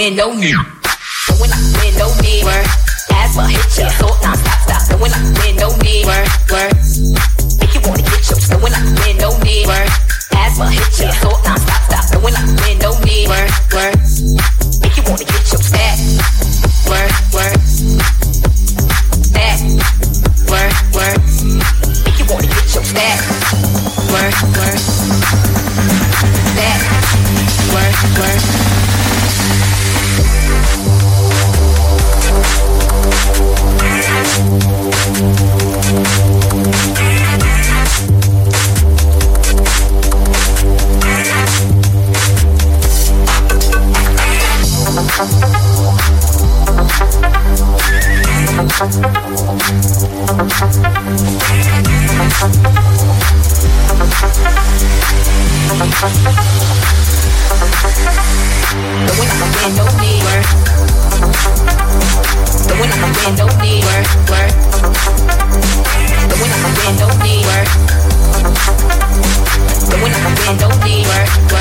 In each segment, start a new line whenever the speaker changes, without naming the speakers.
win no window, need work, work. The wind need work. The wind need work, work.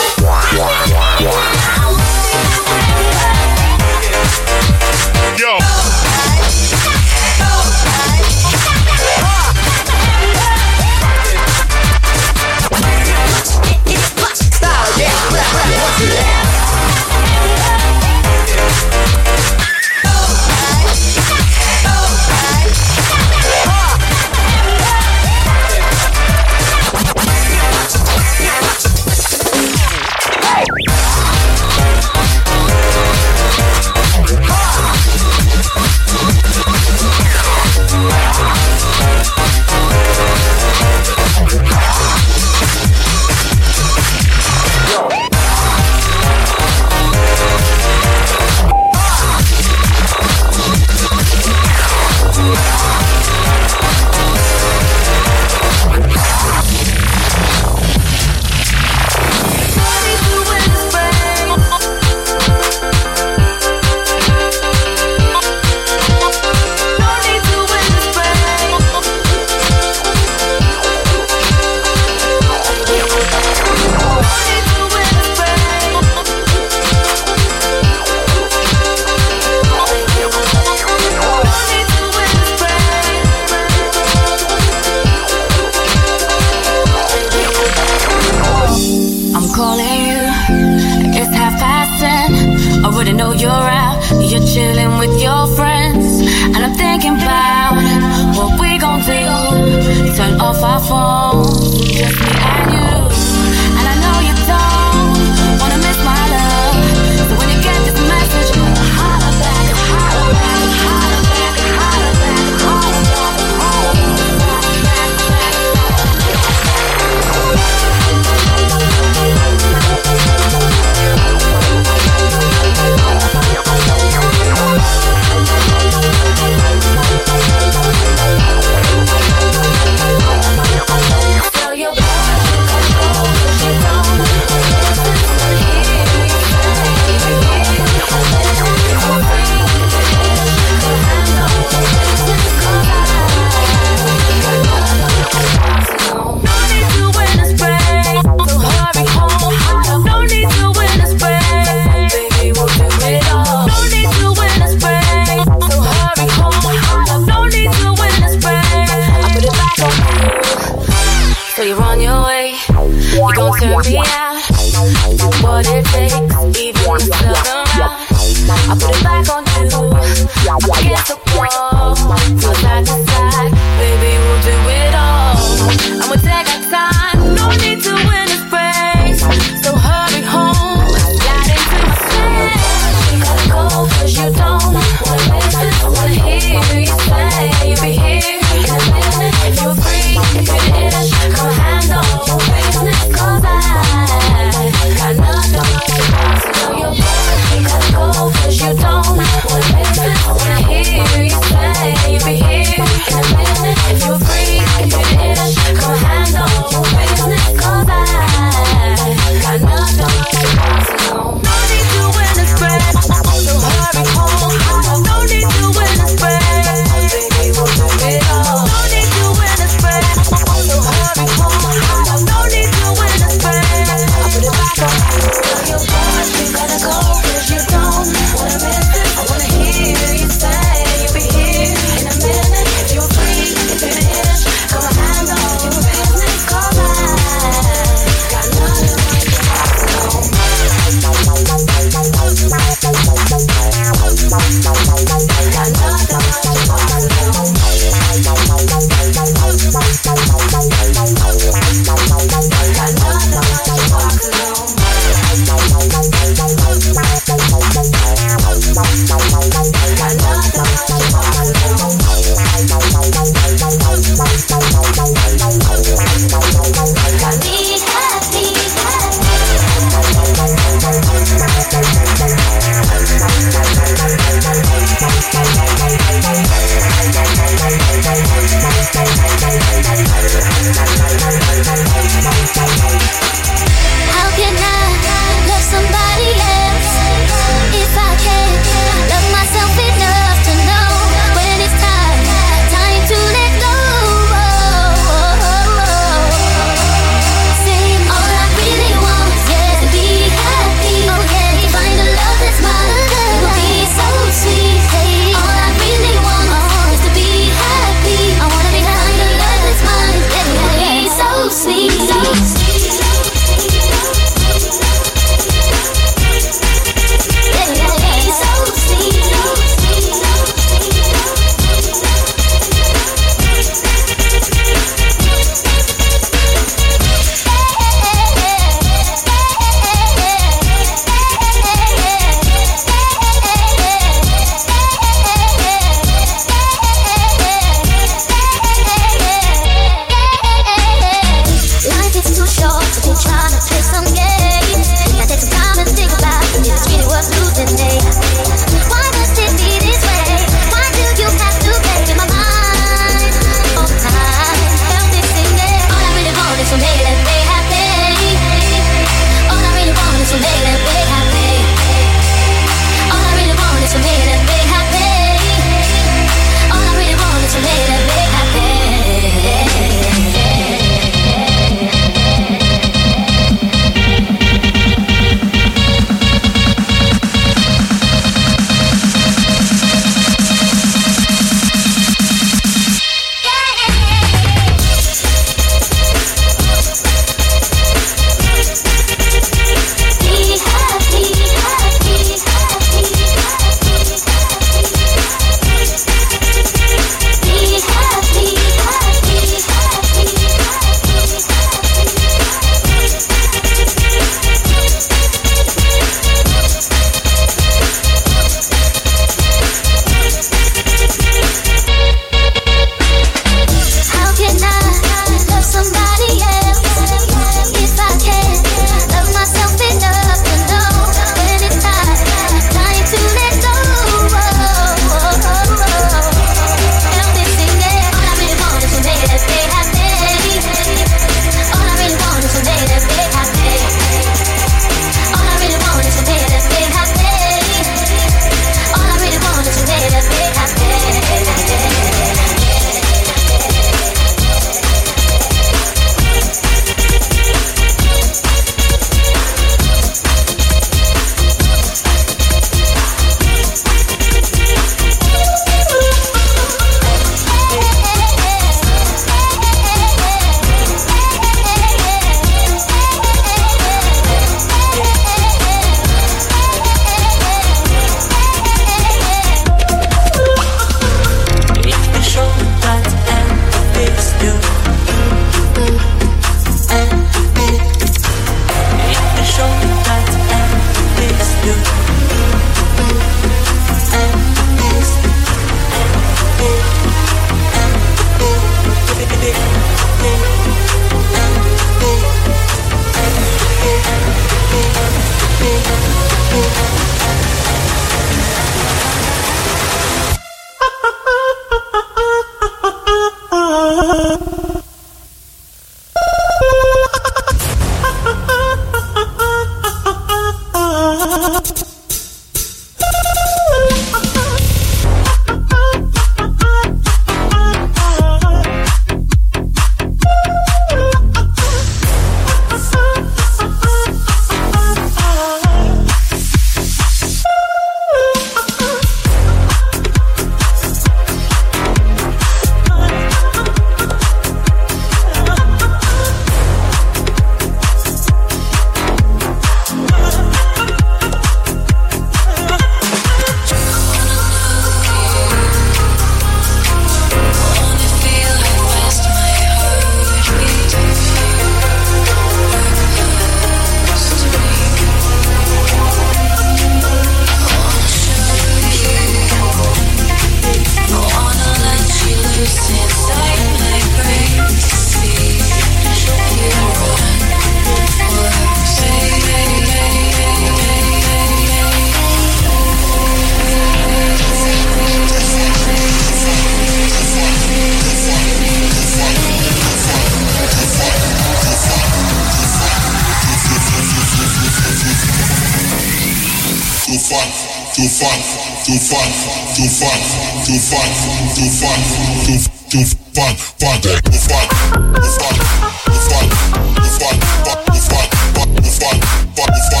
too fun, too fun, too fun, too fun, too too fun, fun, too fun, too fun, too fun, too fun, too fun, too fun, too fun, too fun.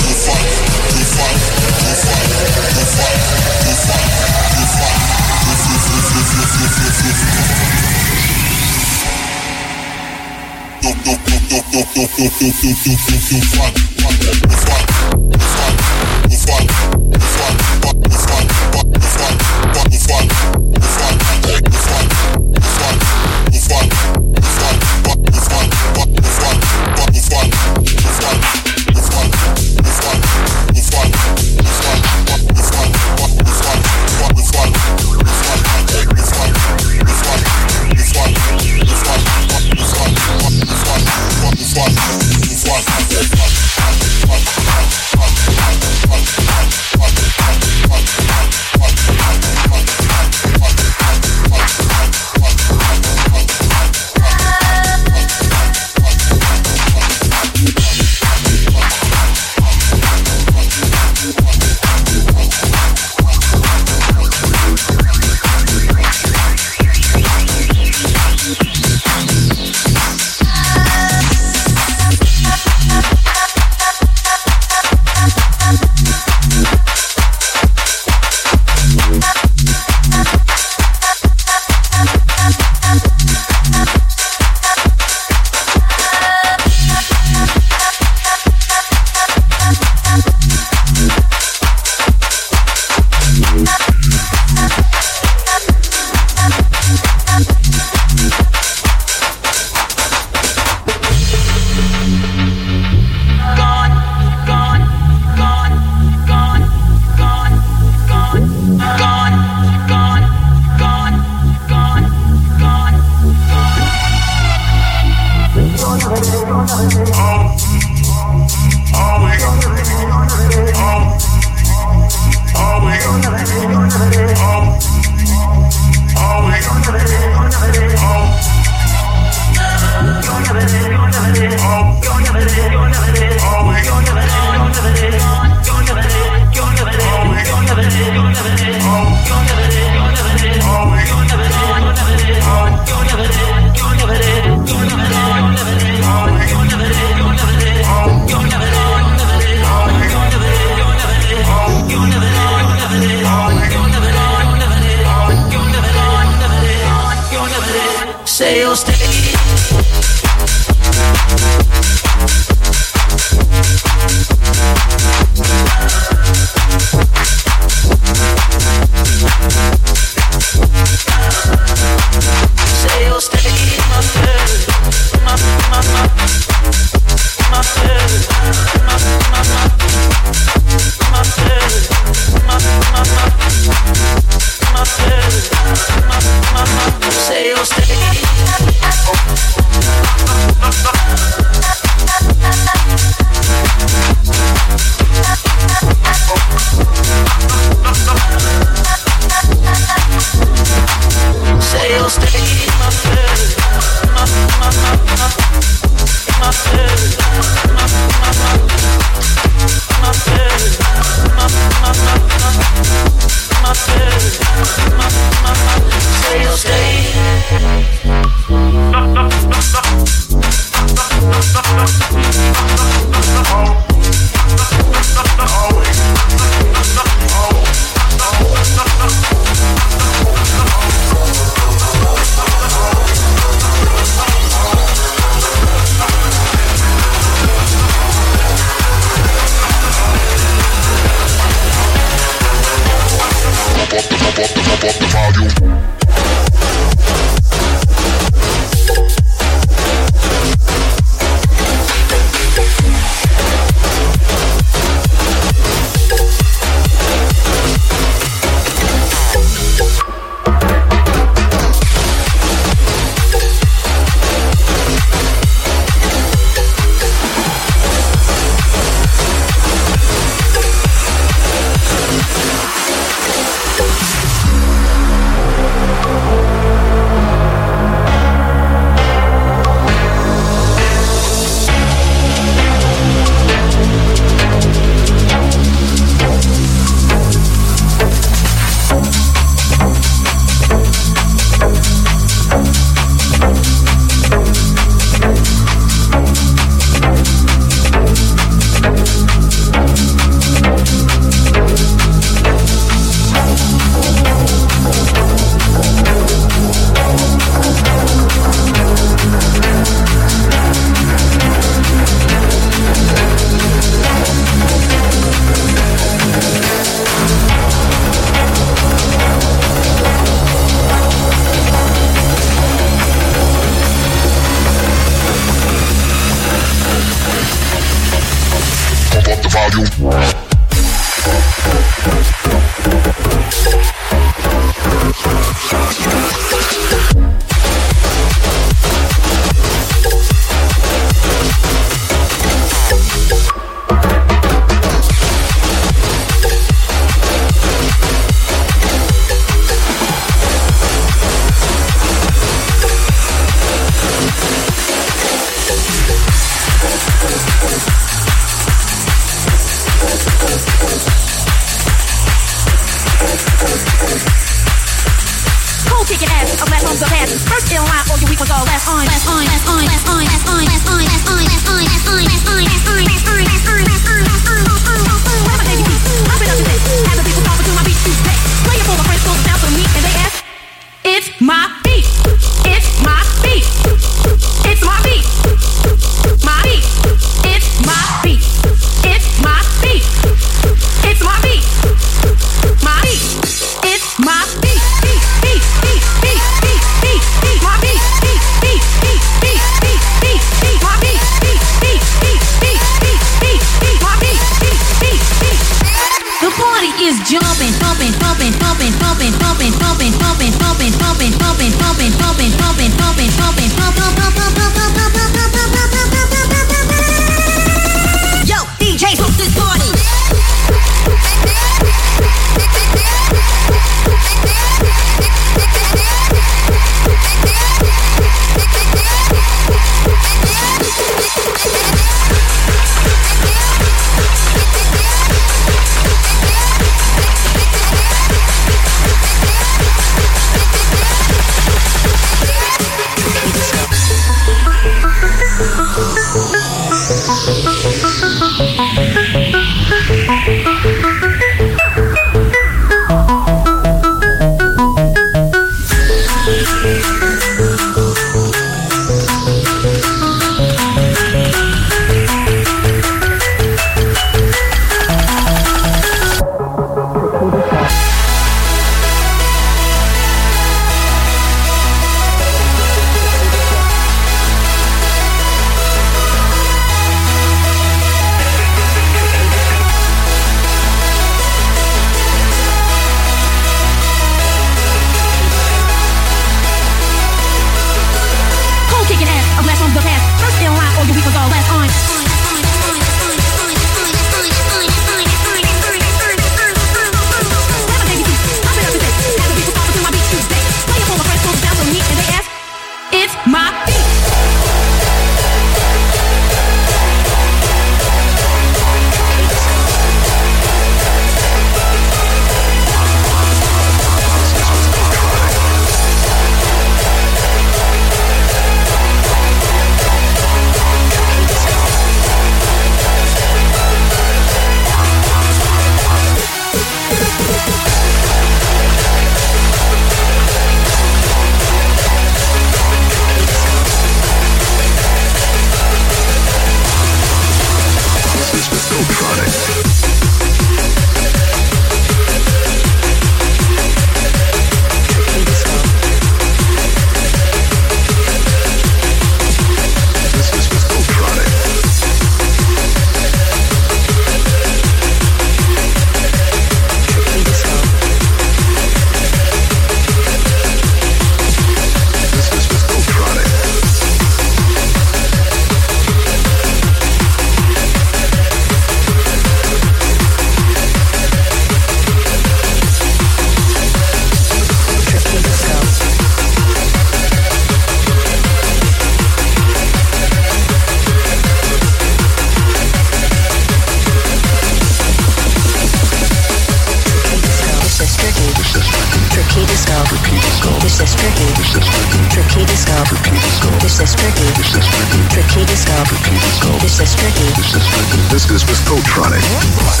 Electronic.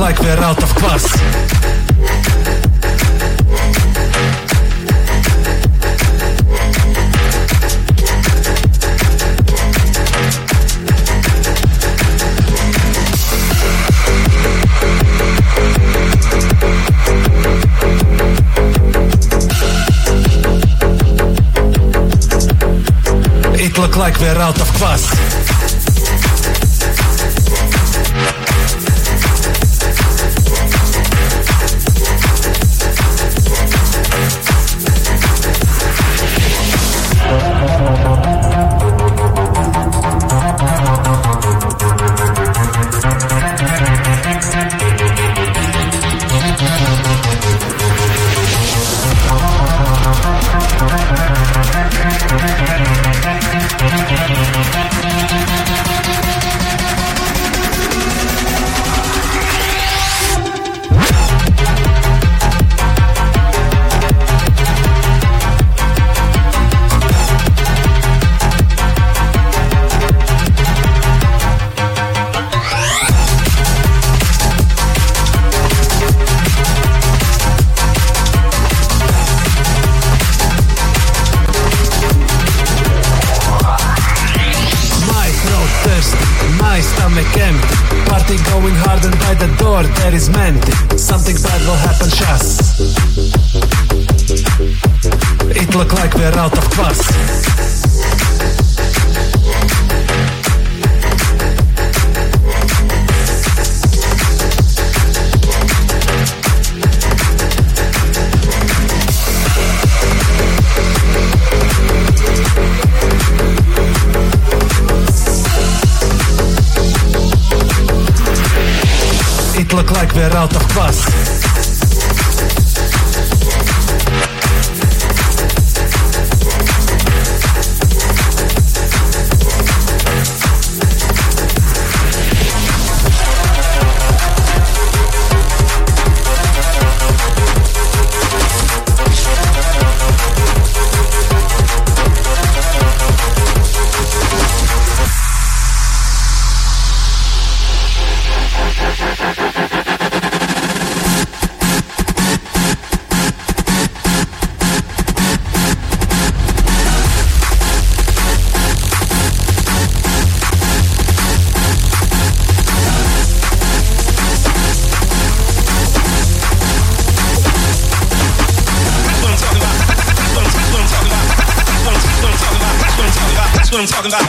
like we're out of class. It look like we're out of class.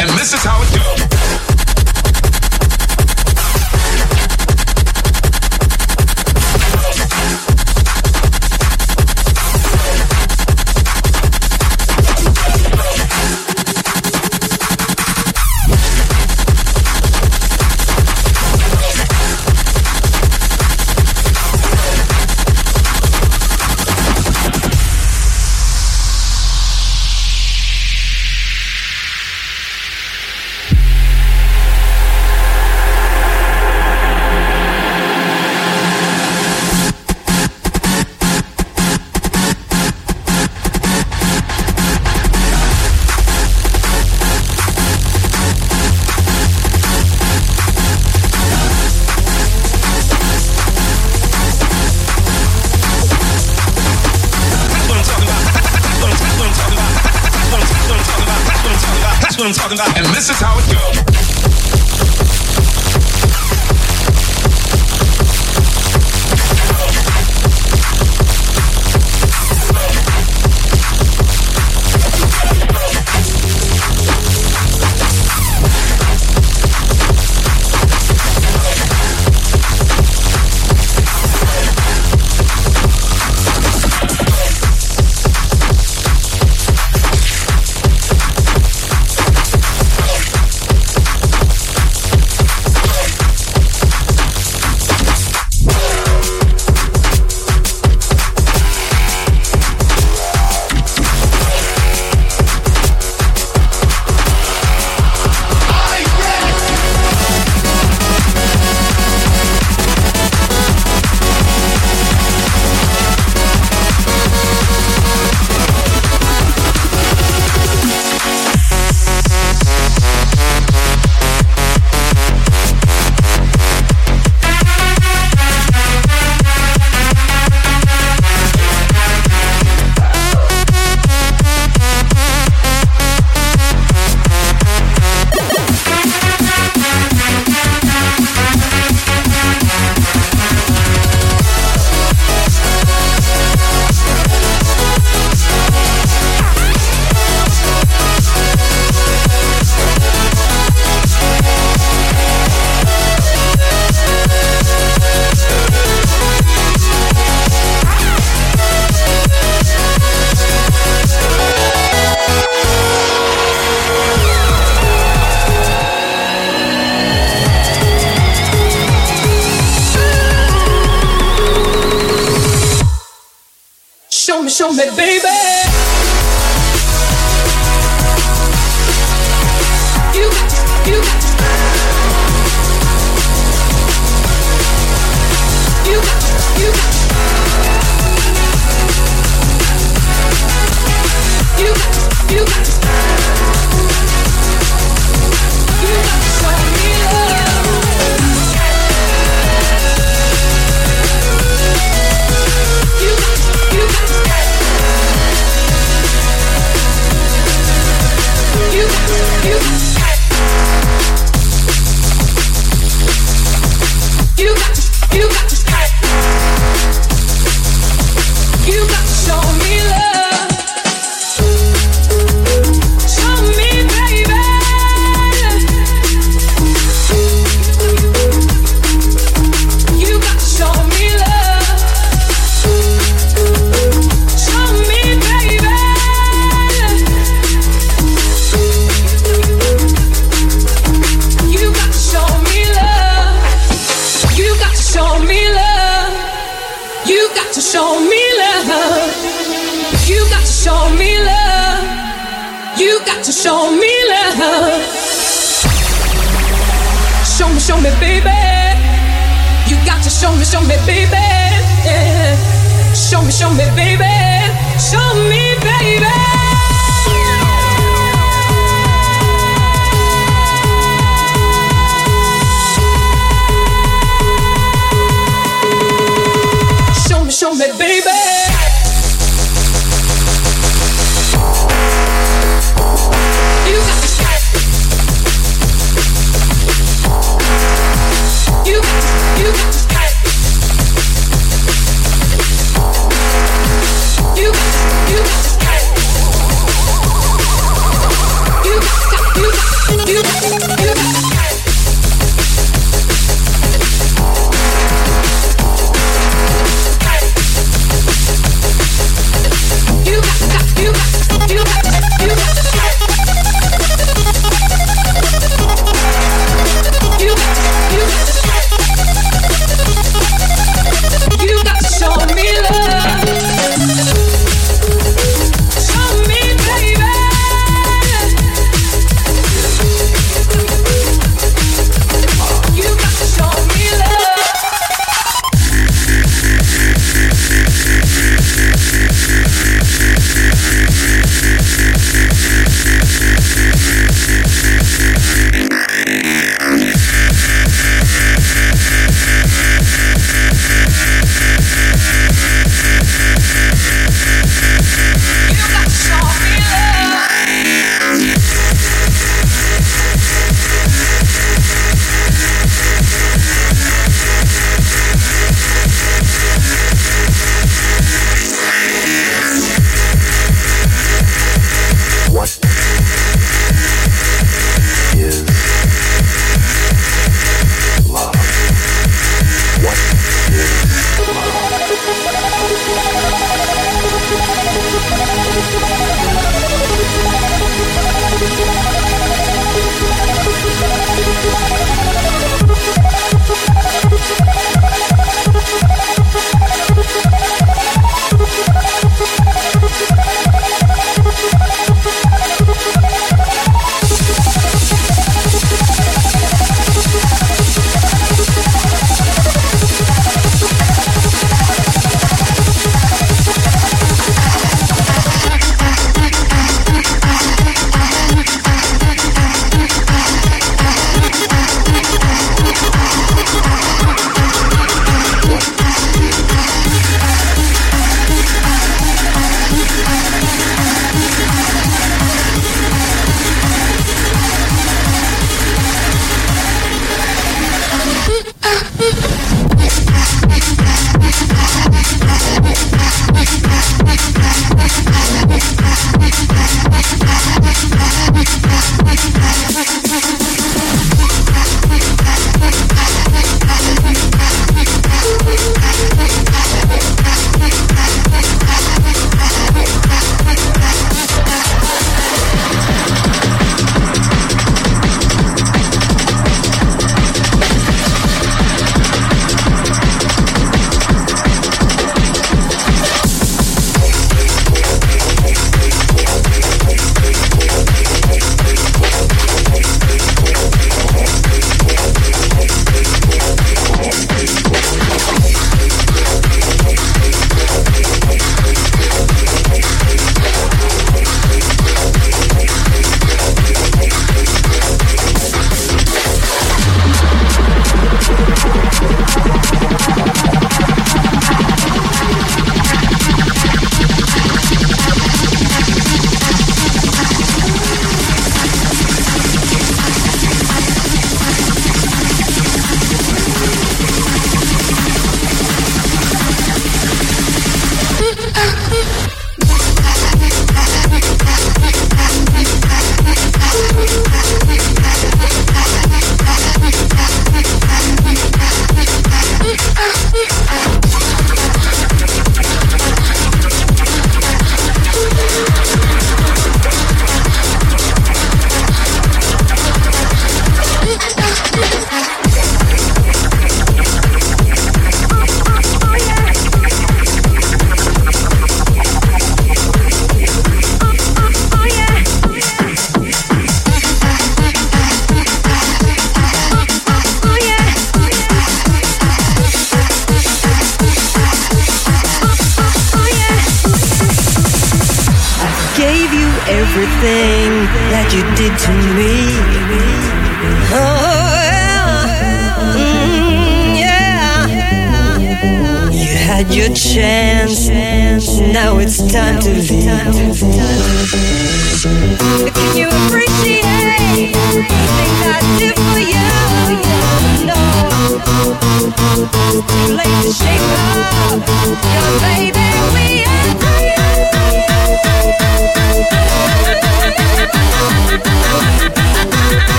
And this is how it